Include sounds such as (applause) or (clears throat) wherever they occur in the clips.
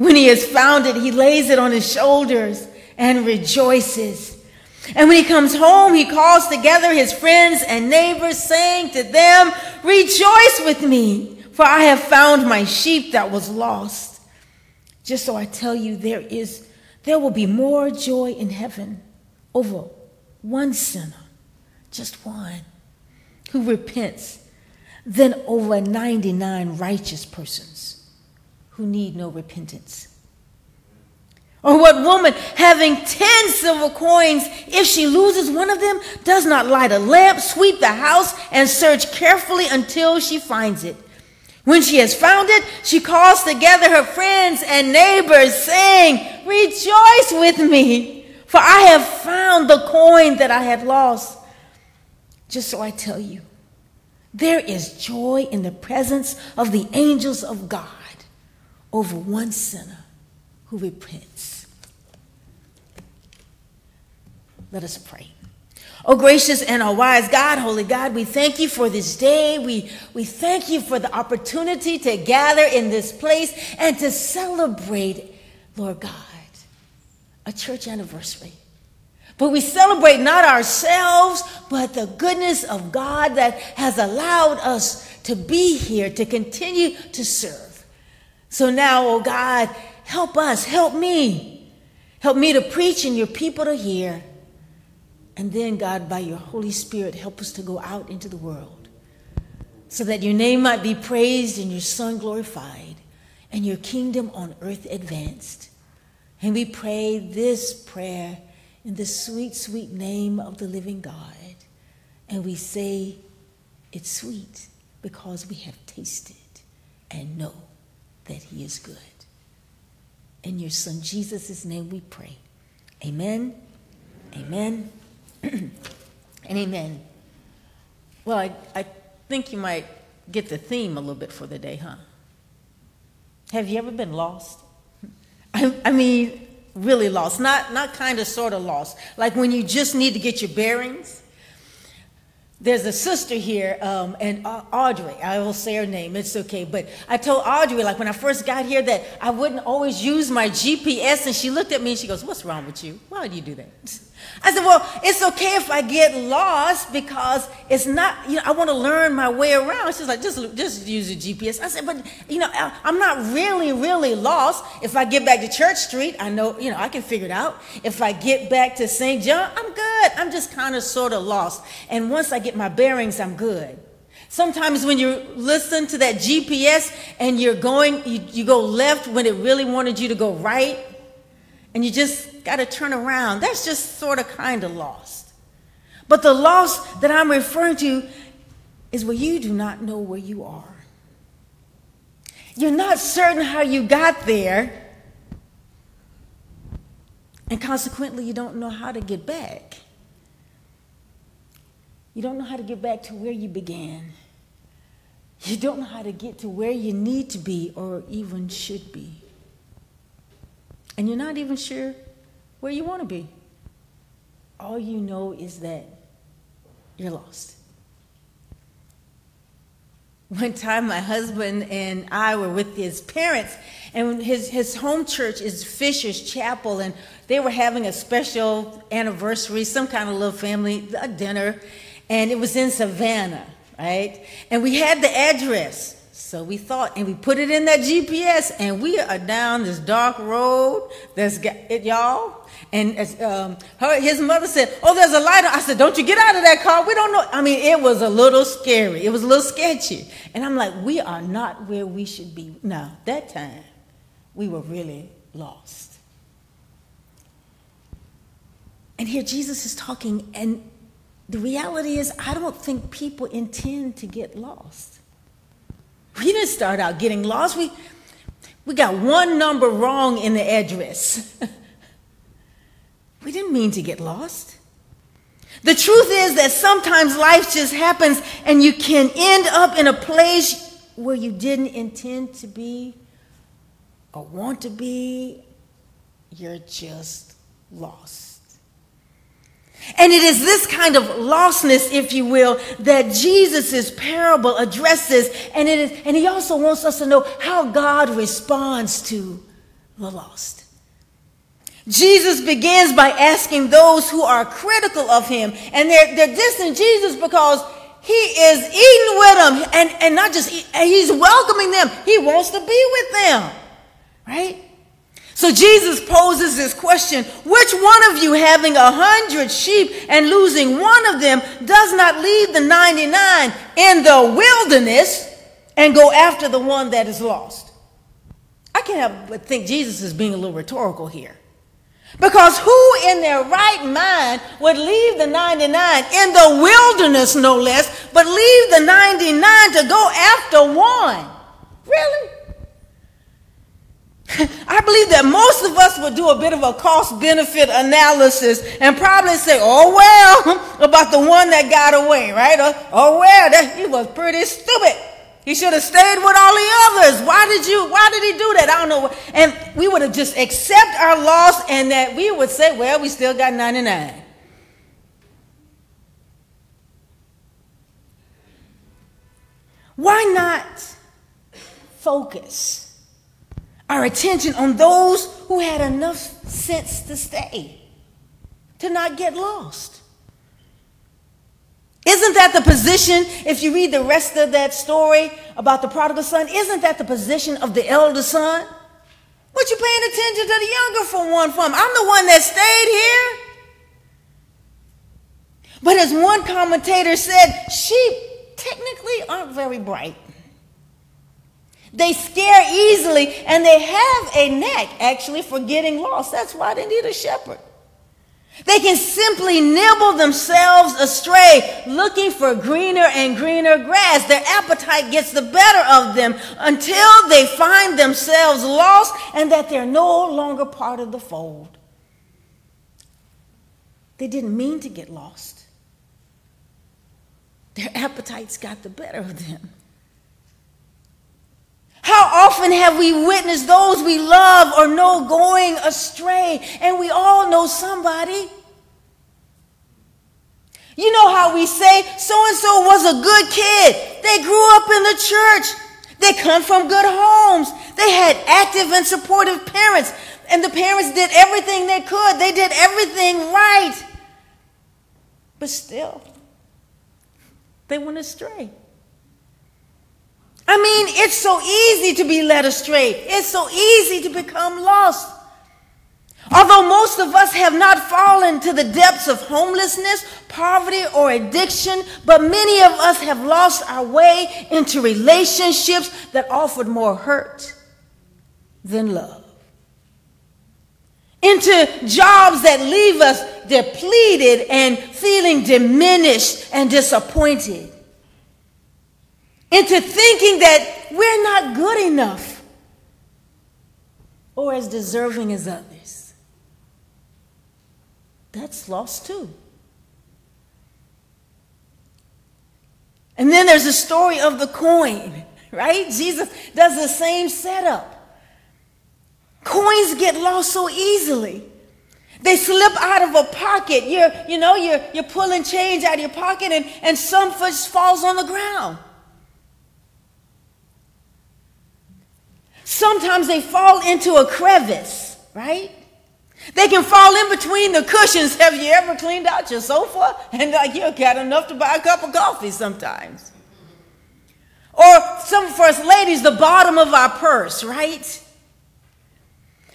When he has found it, he lays it on his shoulders and rejoices. And when he comes home, he calls together his friends and neighbors, saying to them, Rejoice with me, for I have found my sheep that was lost. Just so I tell you, there is there will be more joy in heaven over one sinner, just one, who repents, than over 99 righteous persons who need no repentance? Or what woman having 10 silver coins, if she loses one of them, does not light a lamp, sweep the house, and search carefully until she finds it? When she has found it, she calls together her friends and neighbors, saying, Rejoice with me, for I have found the coin that I had lost. Just so I tell you, there is joy in the presence of the angels of God over one sinner who repents. Let us pray. Oh, gracious and oh, wise God, holy God, we thank you for this day. We, we thank you for the opportunity to gather in this place and to celebrate, Lord God, a church anniversary. But we celebrate not ourselves, but the goodness of God that has allowed us to be here, to continue to serve. So now, oh God, help us, help me. Help me to preach and your people to hear. And then, God, by your Holy Spirit, help us to go out into the world so that your name might be praised and your Son glorified and your kingdom on earth advanced. And we pray this prayer in the sweet, sweet name of the living God. And we say it's sweet because we have tasted and know that he is good. In your son Jesus' name we pray. Amen, amen, (clears throat) and amen. Well, I, I think you might get the theme a little bit for the day, huh? Have you ever been lost? (laughs) I, I mean, really lost, not, not kind of sort of lost. Like when you just need to get your bearings there's a sister here, um, and Audrey, I will say her name, it's okay. But I told Audrey, like when I first got here, that I wouldn't always use my GPS, and she looked at me and she goes, What's wrong with you? Why do you do that? (laughs) I said, Well, it's okay if I get lost because it's not, you know, I want to learn my way around. She's like, Just, just use a GPS. I said, But, you know, I'm not really, really lost. If I get back to Church Street, I know, you know, I can figure it out. If I get back to St. John, I'm good. I'm just kind of sort of lost. And once I get my bearings, I'm good. Sometimes when you listen to that GPS and you're going, you, you go left when it really wanted you to go right, and you just got to turn around. That's just sort of kind of lost. But the loss that I'm referring to is where you do not know where you are. You're not certain how you got there, and consequently, you don't know how to get back. You don't know how to get back to where you began. You don't know how to get to where you need to be or even should be. And you're not even sure where you want to be. All you know is that you're lost. One time, my husband and I were with his parents, and his, his home church is Fisher's Chapel, and they were having a special anniversary, some kind of little family a dinner and it was in Savannah, right? And we had the address. So we thought, and we put it in that GPS, and we are down this dark road. That's got it, y'all. And um, her, his mother said, "Oh, there's a light." I said, "Don't you get out of that car. We don't know." I mean, it was a little scary. It was a little sketchy. And I'm like, "We are not where we should be." Now, that time, we were really lost. And here Jesus is talking, and the reality is, I don't think people intend to get lost. We didn't start out getting lost. We, We got one number wrong in the address. (laughs) we didn't mean to get lost. The truth is that sometimes life just happens and you can end up in a place where you didn't intend to be or want to be. You're just lost. And it is this kind of lostness, if you will, that Jesus' parable addresses. And, it is, and he also wants us to know how God responds to the lost. Jesus begins by asking those who are critical of him, and they're, they're dissing Jesus because he is eating with them, and, and not just, eat, he's welcoming them. He wants to be with them, right? So Jesus poses this question Which one of you, having a hundred sheep and losing one of them, does not leave the 99 in the wilderness and go after the one that is lost? I can't help but think Jesus is being a little rhetorical here. Because who in their right mind would leave the 99 in the wilderness, no less, but leave the 99 to go after one? Really? I believe that most of us would do a bit of a cost benefit analysis and probably say, oh, well, (laughs) about the one that got away, right? Or, oh, well, that, he was pretty stupid. He should have stayed with all the others. Why did you, why did he do that? I don't know. And we would have just accept our loss and that we would say, well, we still got 99. Why not focus? Our attention on those who had enough sense to stay, to not get lost. Isn't that the position, if you read the rest of that story about the prodigal son, isn't that the position of the elder son? What you paying attention to the younger for one from? I'm the one that stayed here. But as one commentator said, sheep technically aren't very bright. They scare easily and they have a knack actually for getting lost. That's why they need a shepherd. They can simply nibble themselves astray, looking for greener and greener grass. Their appetite gets the better of them until they find themselves lost and that they're no longer part of the fold. They didn't mean to get lost, their appetites got the better of them. How often have we witnessed those we love or know going astray? And we all know somebody. You know how we say so and so was a good kid. They grew up in the church. They come from good homes. They had active and supportive parents. And the parents did everything they could. They did everything right. But still, they went astray. I mean, it's so easy to be led astray. It's so easy to become lost. Although most of us have not fallen to the depths of homelessness, poverty, or addiction, but many of us have lost our way into relationships that offered more hurt than love. Into jobs that leave us depleted and feeling diminished and disappointed into thinking that we're not good enough or as deserving as others. That's lost too. And then there's the story of the coin, (laughs) right? Jesus does the same setup. Coins get lost so easily. They slip out of a pocket. You're, you know, you're, you're pulling change out of your pocket and, and some falls on the ground. Sometimes they fall into a crevice, right? They can fall in between the cushions. (laughs) Have you ever cleaned out your sofa? And like you got enough to buy a cup of coffee sometimes. Or some for us ladies, the bottom of our purse, right?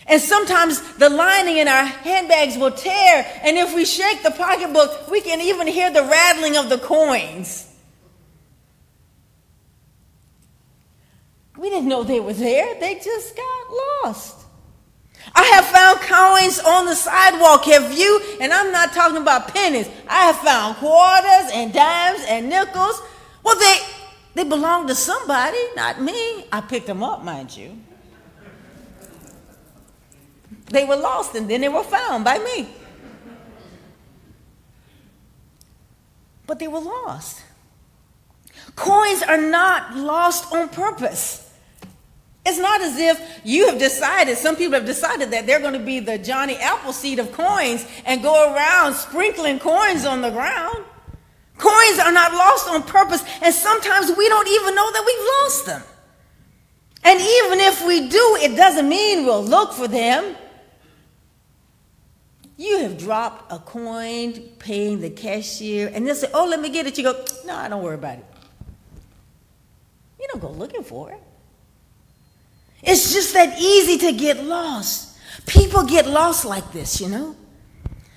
And sometimes the lining in our handbags will tear, and if we shake the pocketbook, we can even hear the rattling of the coins. We didn't know they were there. They just got lost. I have found coins on the sidewalk. Have you? And I'm not talking about pennies. I have found quarters and dimes and nickels. Well, they they belong to somebody, not me. I picked them up, mind you. They were lost and then they were found by me. But they were lost. Coins are not lost on purpose. It's not as if you have decided, some people have decided that they're going to be the Johnny Appleseed of coins and go around sprinkling coins on the ground. Coins are not lost on purpose, and sometimes we don't even know that we've lost them. And even if we do, it doesn't mean we'll look for them. You have dropped a coin paying the cashier, and they'll say, Oh, let me get it. You go, No, I don't worry about it. You don't go looking for it. It's just that easy to get lost. People get lost like this, you know.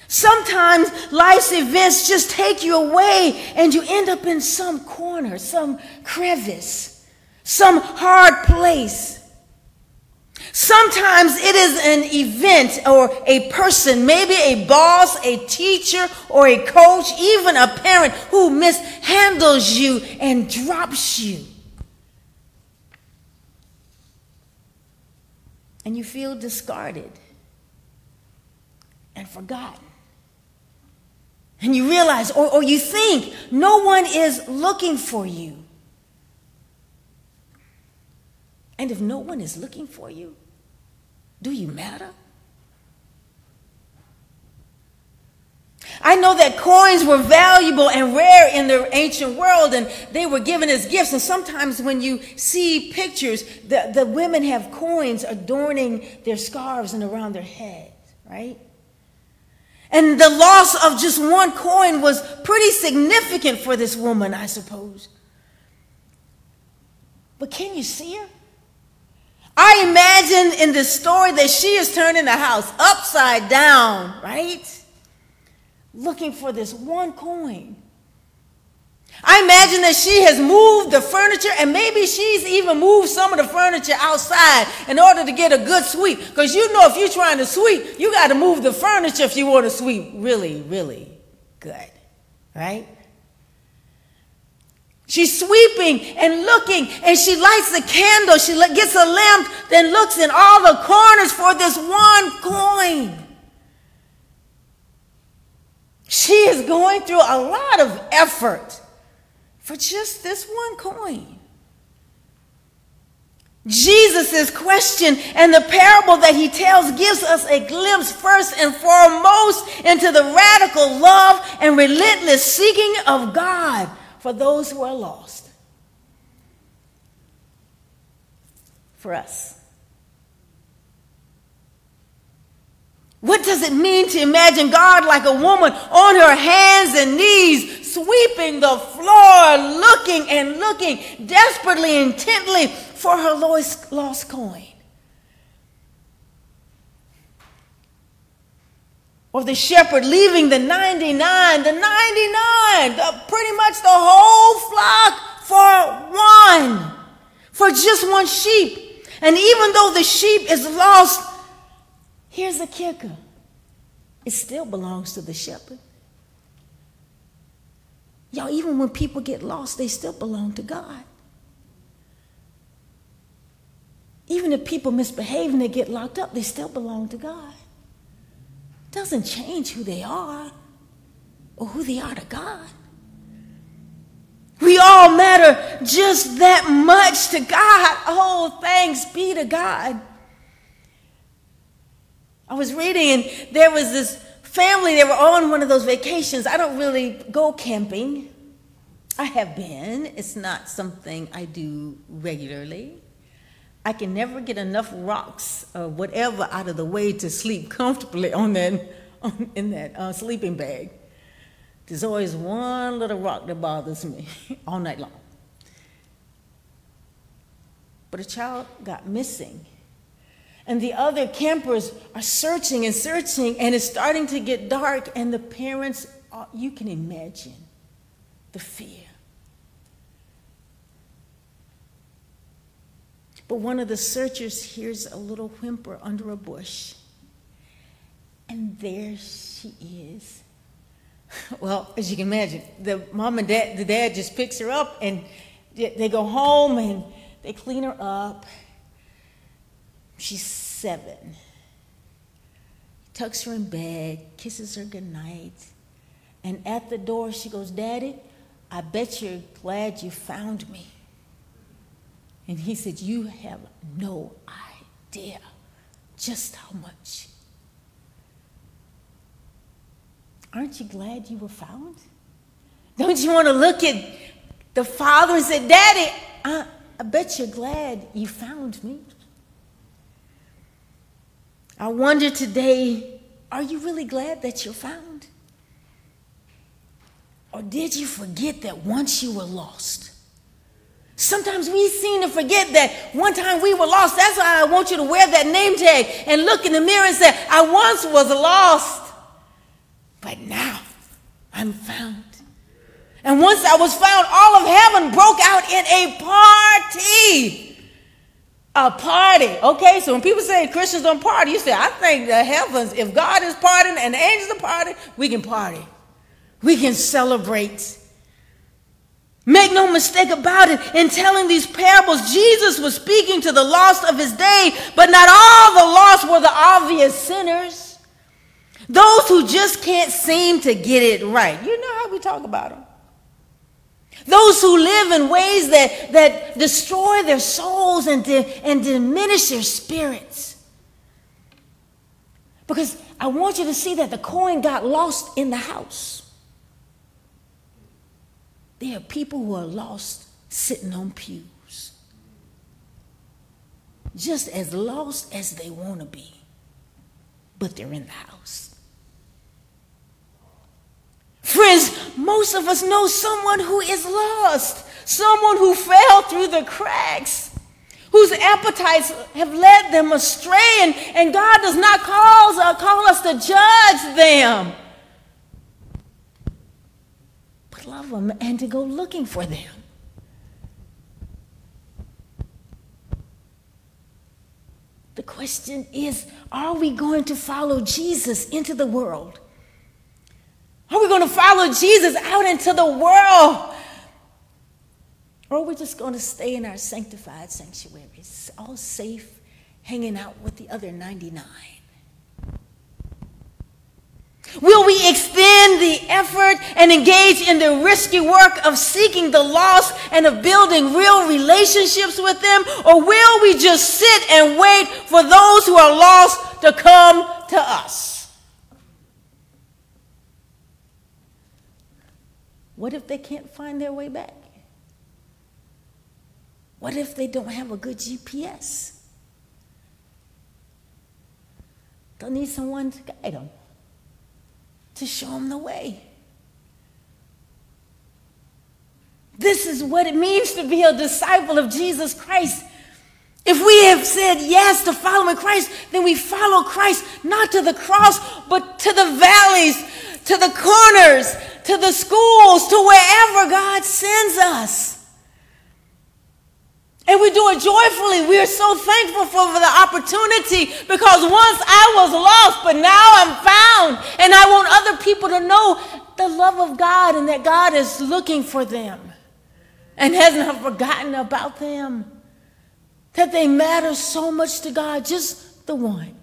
Sometimes life's events just take you away and you end up in some corner, some crevice, some hard place. Sometimes it is an event or a person, maybe a boss, a teacher, or a coach, even a parent who mishandles you and drops you. And you feel discarded and forgotten. And you realize, or, or you think, no one is looking for you. And if no one is looking for you, do you matter? I know that coins were valuable and rare in the ancient world, and they were given as gifts. And sometimes when you see pictures, the, the women have coins adorning their scarves and around their heads, right? And the loss of just one coin was pretty significant for this woman, I suppose. But can you see her? I imagine in this story that she is turning the house upside down, right? Looking for this one coin. I imagine that she has moved the furniture and maybe she's even moved some of the furniture outside in order to get a good sweep. Because you know, if you're trying to sweep, you got to move the furniture if you want to sweep really, really good. Right? She's sweeping and looking, and she lights the candle. She gets a lamp, then looks in all the corners for this one coin. She is going through a lot of effort for just this one coin. Jesus' question and the parable that he tells gives us a glimpse, first and foremost, into the radical love and relentless seeking of God for those who are lost. For us. What does it mean to imagine God like a woman on her hands and knees, sweeping the floor, looking and looking desperately, intently for her lost coin? Or the shepherd leaving the 99, the 99, the, pretty much the whole flock for one, for just one sheep. And even though the sheep is lost, here's the kicker it still belongs to the shepherd. Y'all, even when people get lost, they still belong to God. Even if people misbehave and they get locked up, they still belong to God doesn't change who they are or who they are to God. We all matter just that much to God. Oh, thanks be to God. I was reading, and there was this family, they were all on one of those vacations. I don't really go camping. I have been, it's not something I do regularly. I can never get enough rocks or whatever out of the way to sleep comfortably on that, on, in that uh, sleeping bag. There's always one little rock that bothers me (laughs) all night long. But a child got missing. And the other campers are searching and searching, and it's starting to get dark, and the parents, are, you can imagine the fear. But one of the searchers hears a little whimper under a bush. And there she is. (laughs) Well, as you can imagine, the mom and dad, the dad just picks her up and they go home and they clean her up. She's seven. tucks her in bed, kisses her goodnight. And at the door, she goes, Daddy, I bet you're glad you found me. And he said, You have no idea just how much. Aren't you glad you were found? Don't you want to look at the father and say, Daddy, I, I bet you're glad you found me. I wonder today, are you really glad that you're found? Or did you forget that once you were lost? Sometimes we seem to forget that one time we were lost. That's why I want you to wear that name tag and look in the mirror and say, I once was lost, but now I'm found. And once I was found, all of heaven broke out in a party. A party. Okay, so when people say Christians don't party, you say, I think the heavens, if God is partying and the angels are partying, we can party. We can celebrate. Make no mistake about it, in telling these parables, Jesus was speaking to the lost of his day, but not all the lost were the obvious sinners. Those who just can't seem to get it right. You know how we talk about them. Those who live in ways that, that destroy their souls and, di- and diminish their spirits. Because I want you to see that the coin got lost in the house. There are people who are lost sitting on pews, just as lost as they want to be, but they're in the house. Friends, most of us know someone who is lost, someone who fell through the cracks, whose appetites have led them astray, and, and God does not uh, call us to judge them. But love them and to go looking for them. The question is are we going to follow Jesus into the world? Are we going to follow Jesus out into the world? Or are we just going to stay in our sanctified sanctuaries, all safe, hanging out with the other 99? Will we extend the effort and engage in the risky work of seeking the lost and of building real relationships with them? Or will we just sit and wait for those who are lost to come to us? What if they can't find their way back? What if they don't have a good GPS? They'll need someone to guide them to show them the way. This is what it means to be a disciple of Jesus Christ. If we have said yes to following Christ, then we follow Christ not to the cross, but to the valleys, to the corners, to the schools, to wherever God sends us. And we do it joyfully. We are so thankful for, for the opportunity because once I was lost, but now I'm found. And I want other people to know the love of God and that God is looking for them and has not forgotten about them. That they matter so much to God, just the one.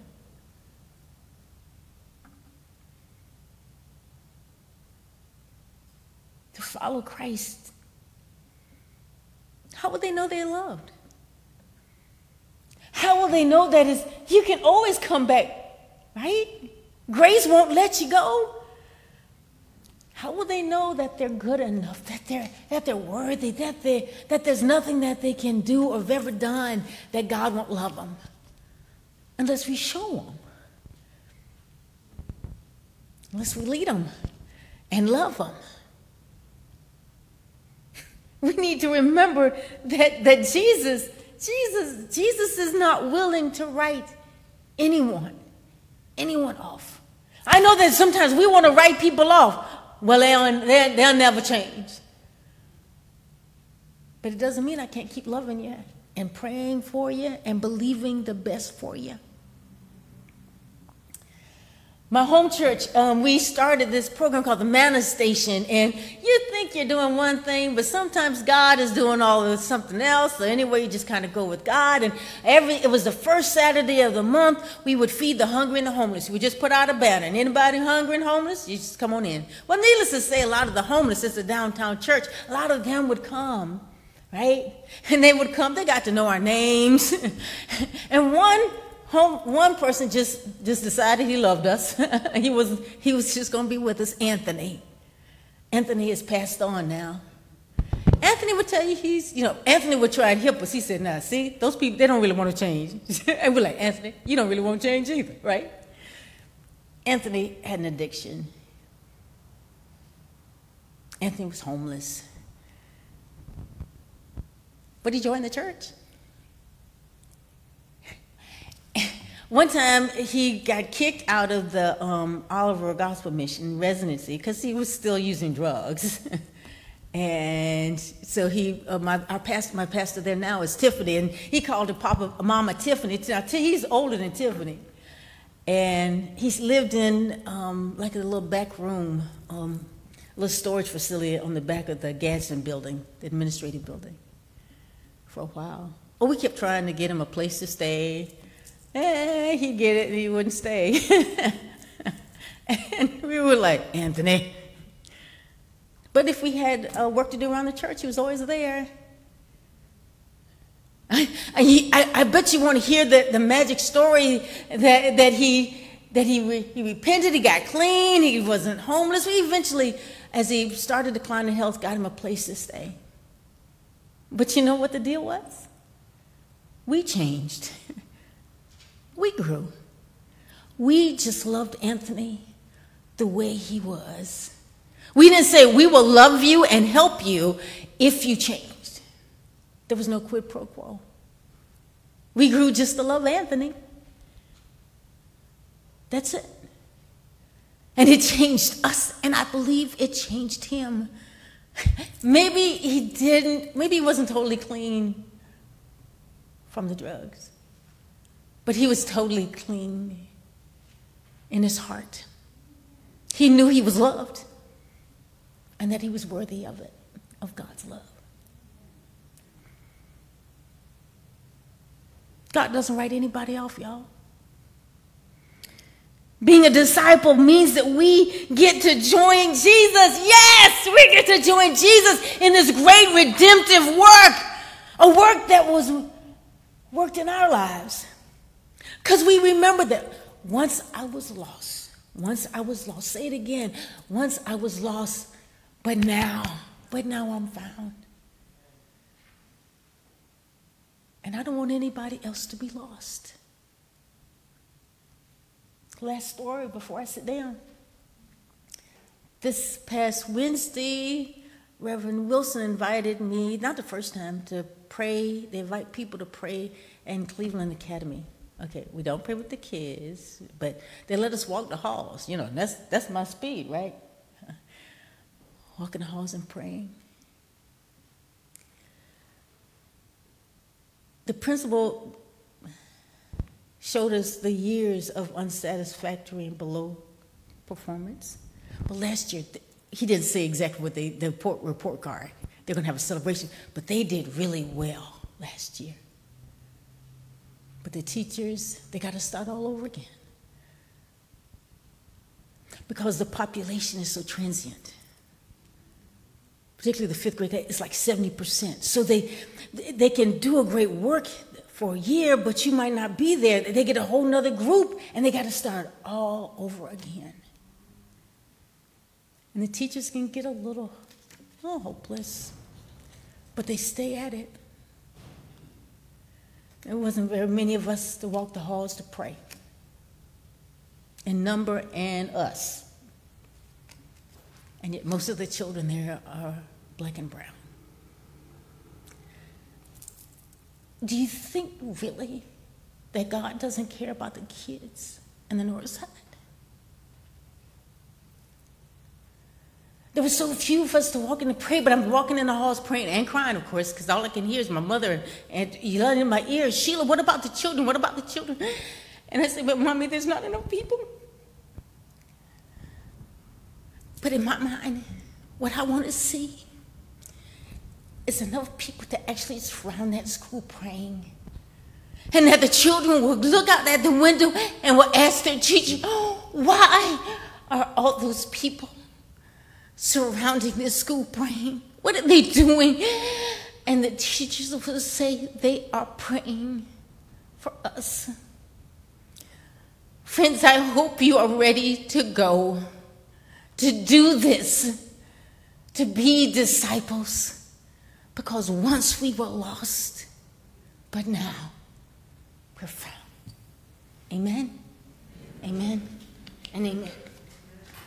To follow Christ how will they know they're loved? How will they know that is you can always come back, right? Grace won't let you go. How will they know that they're good enough, that they're, that they're worthy, that, they, that there's nothing that they can do or have ever done that God won't love them? Unless we show them. Unless we lead them and love them. We need to remember that, that Jesus, Jesus, Jesus is not willing to write anyone, anyone off. I know that sometimes we want to write people off. Well, they'll, they'll, they'll never change. But it doesn't mean I can't keep loving you and praying for you and believing the best for you. My home church, um, we started this program called the Manna Station, and you think you're doing one thing, but sometimes God is doing all of something else. So anyway, you just kind of go with God. And every it was the first Saturday of the month, we would feed the hungry and the homeless. We just put out a banner, and anybody hungry and homeless, you just come on in. Well, needless to say, a lot of the homeless, it's a downtown church, a lot of them would come, right? (laughs) And they would come. They got to know our names, (laughs) and one one person just, just decided he loved us. (laughs) he, was, he was just going to be with us, Anthony. Anthony has passed on now. Anthony would tell you he's, you know, Anthony would try and help us. He said, nah, see, those people, they don't really want to change. (laughs) and we're like, Anthony, you don't really want to change either, right? Anthony had an addiction. Anthony was homeless. But he joined the church. One time he got kicked out of the um, Oliver Gospel Mission residency because he was still using drugs. (laughs) and so he, uh, my, our pastor, my pastor there now is Tiffany, and he called her Papa, Mama Tiffany. Now, he's older than Tiffany. And he's lived in um, like a little back room, um, little storage facility on the back of the Gadsden building, the administrative building, for a while. Oh, we kept trying to get him a place to stay eh, he'd get it and he wouldn't stay. (laughs) and we were like, Anthony. But if we had uh, work to do around the church, he was always there. I, I, I bet you want to hear the, the magic story that, that, he, that he, re, he repented, he got clean, he wasn't homeless. We eventually, as he started declining health, got him a place to stay. But you know what the deal was? We changed. (laughs) we grew. We just loved Anthony the way he was. We didn't say, we will love you and help you if you changed. There was no quid pro quo. We grew just to love Anthony. That's it. And it changed us, and I believe it changed him. maybe he didn't, maybe he wasn't totally clean from the drugs. But he was totally clean in his heart. He knew he was loved and that he was worthy of it, of God's love. God doesn't write anybody off, y'all. Being a disciple means that we get to join Jesus. Yes, we get to join Jesus in this great redemptive work, a work that was worked in our lives. Because we remember that once I was lost, once I was lost, say it again, once I was lost, but now, but now I'm found. And I don't want anybody else to be lost. Last story before I sit down. This past Wednesday, Reverend Wilson invited me, not the first time, to pray. They invite people to pray in Cleveland Academy. Okay, we don't pray with the kids, but they let us walk the halls. You know, that's that's my speed, right? (laughs) Walking the halls and praying. The principal showed us the years of unsatisfactory and below performance. But last year, he didn't say exactly what they, the report, report card. They're going to have a celebration, but they did really well last year. But the teachers, they got to start all over again. Because the population is so transient. Particularly the fifth grade, it's like 70%. So they, they can do a great work for a year, but you might not be there. They get a whole nother group and they got to start all over again. And the teachers can get a little, a little hopeless, but they stay at it. There wasn't very many of us to walk the halls to pray. In number and us. And yet most of the children there are black and brown. Do you think really that God doesn't care about the kids in the north side? There were so few of us to walk in and pray, but I'm walking in the halls praying and crying, of course, because all I can hear is my mother and yelling in my ears, Sheila, what about the children? What about the children? And I said, but mommy, there's not enough people. But in my mind, what I want to see is enough people to actually surround that school praying. And that the children will look out at the window and will ask their teacher, oh, why are all those people surrounding this school praying? What are they doing? And the teachers will say, they are praying for us. Friends, I hope you are ready to go, to do this, to be disciples. Because once we were lost, but now we're found. Amen. Amen. And amen.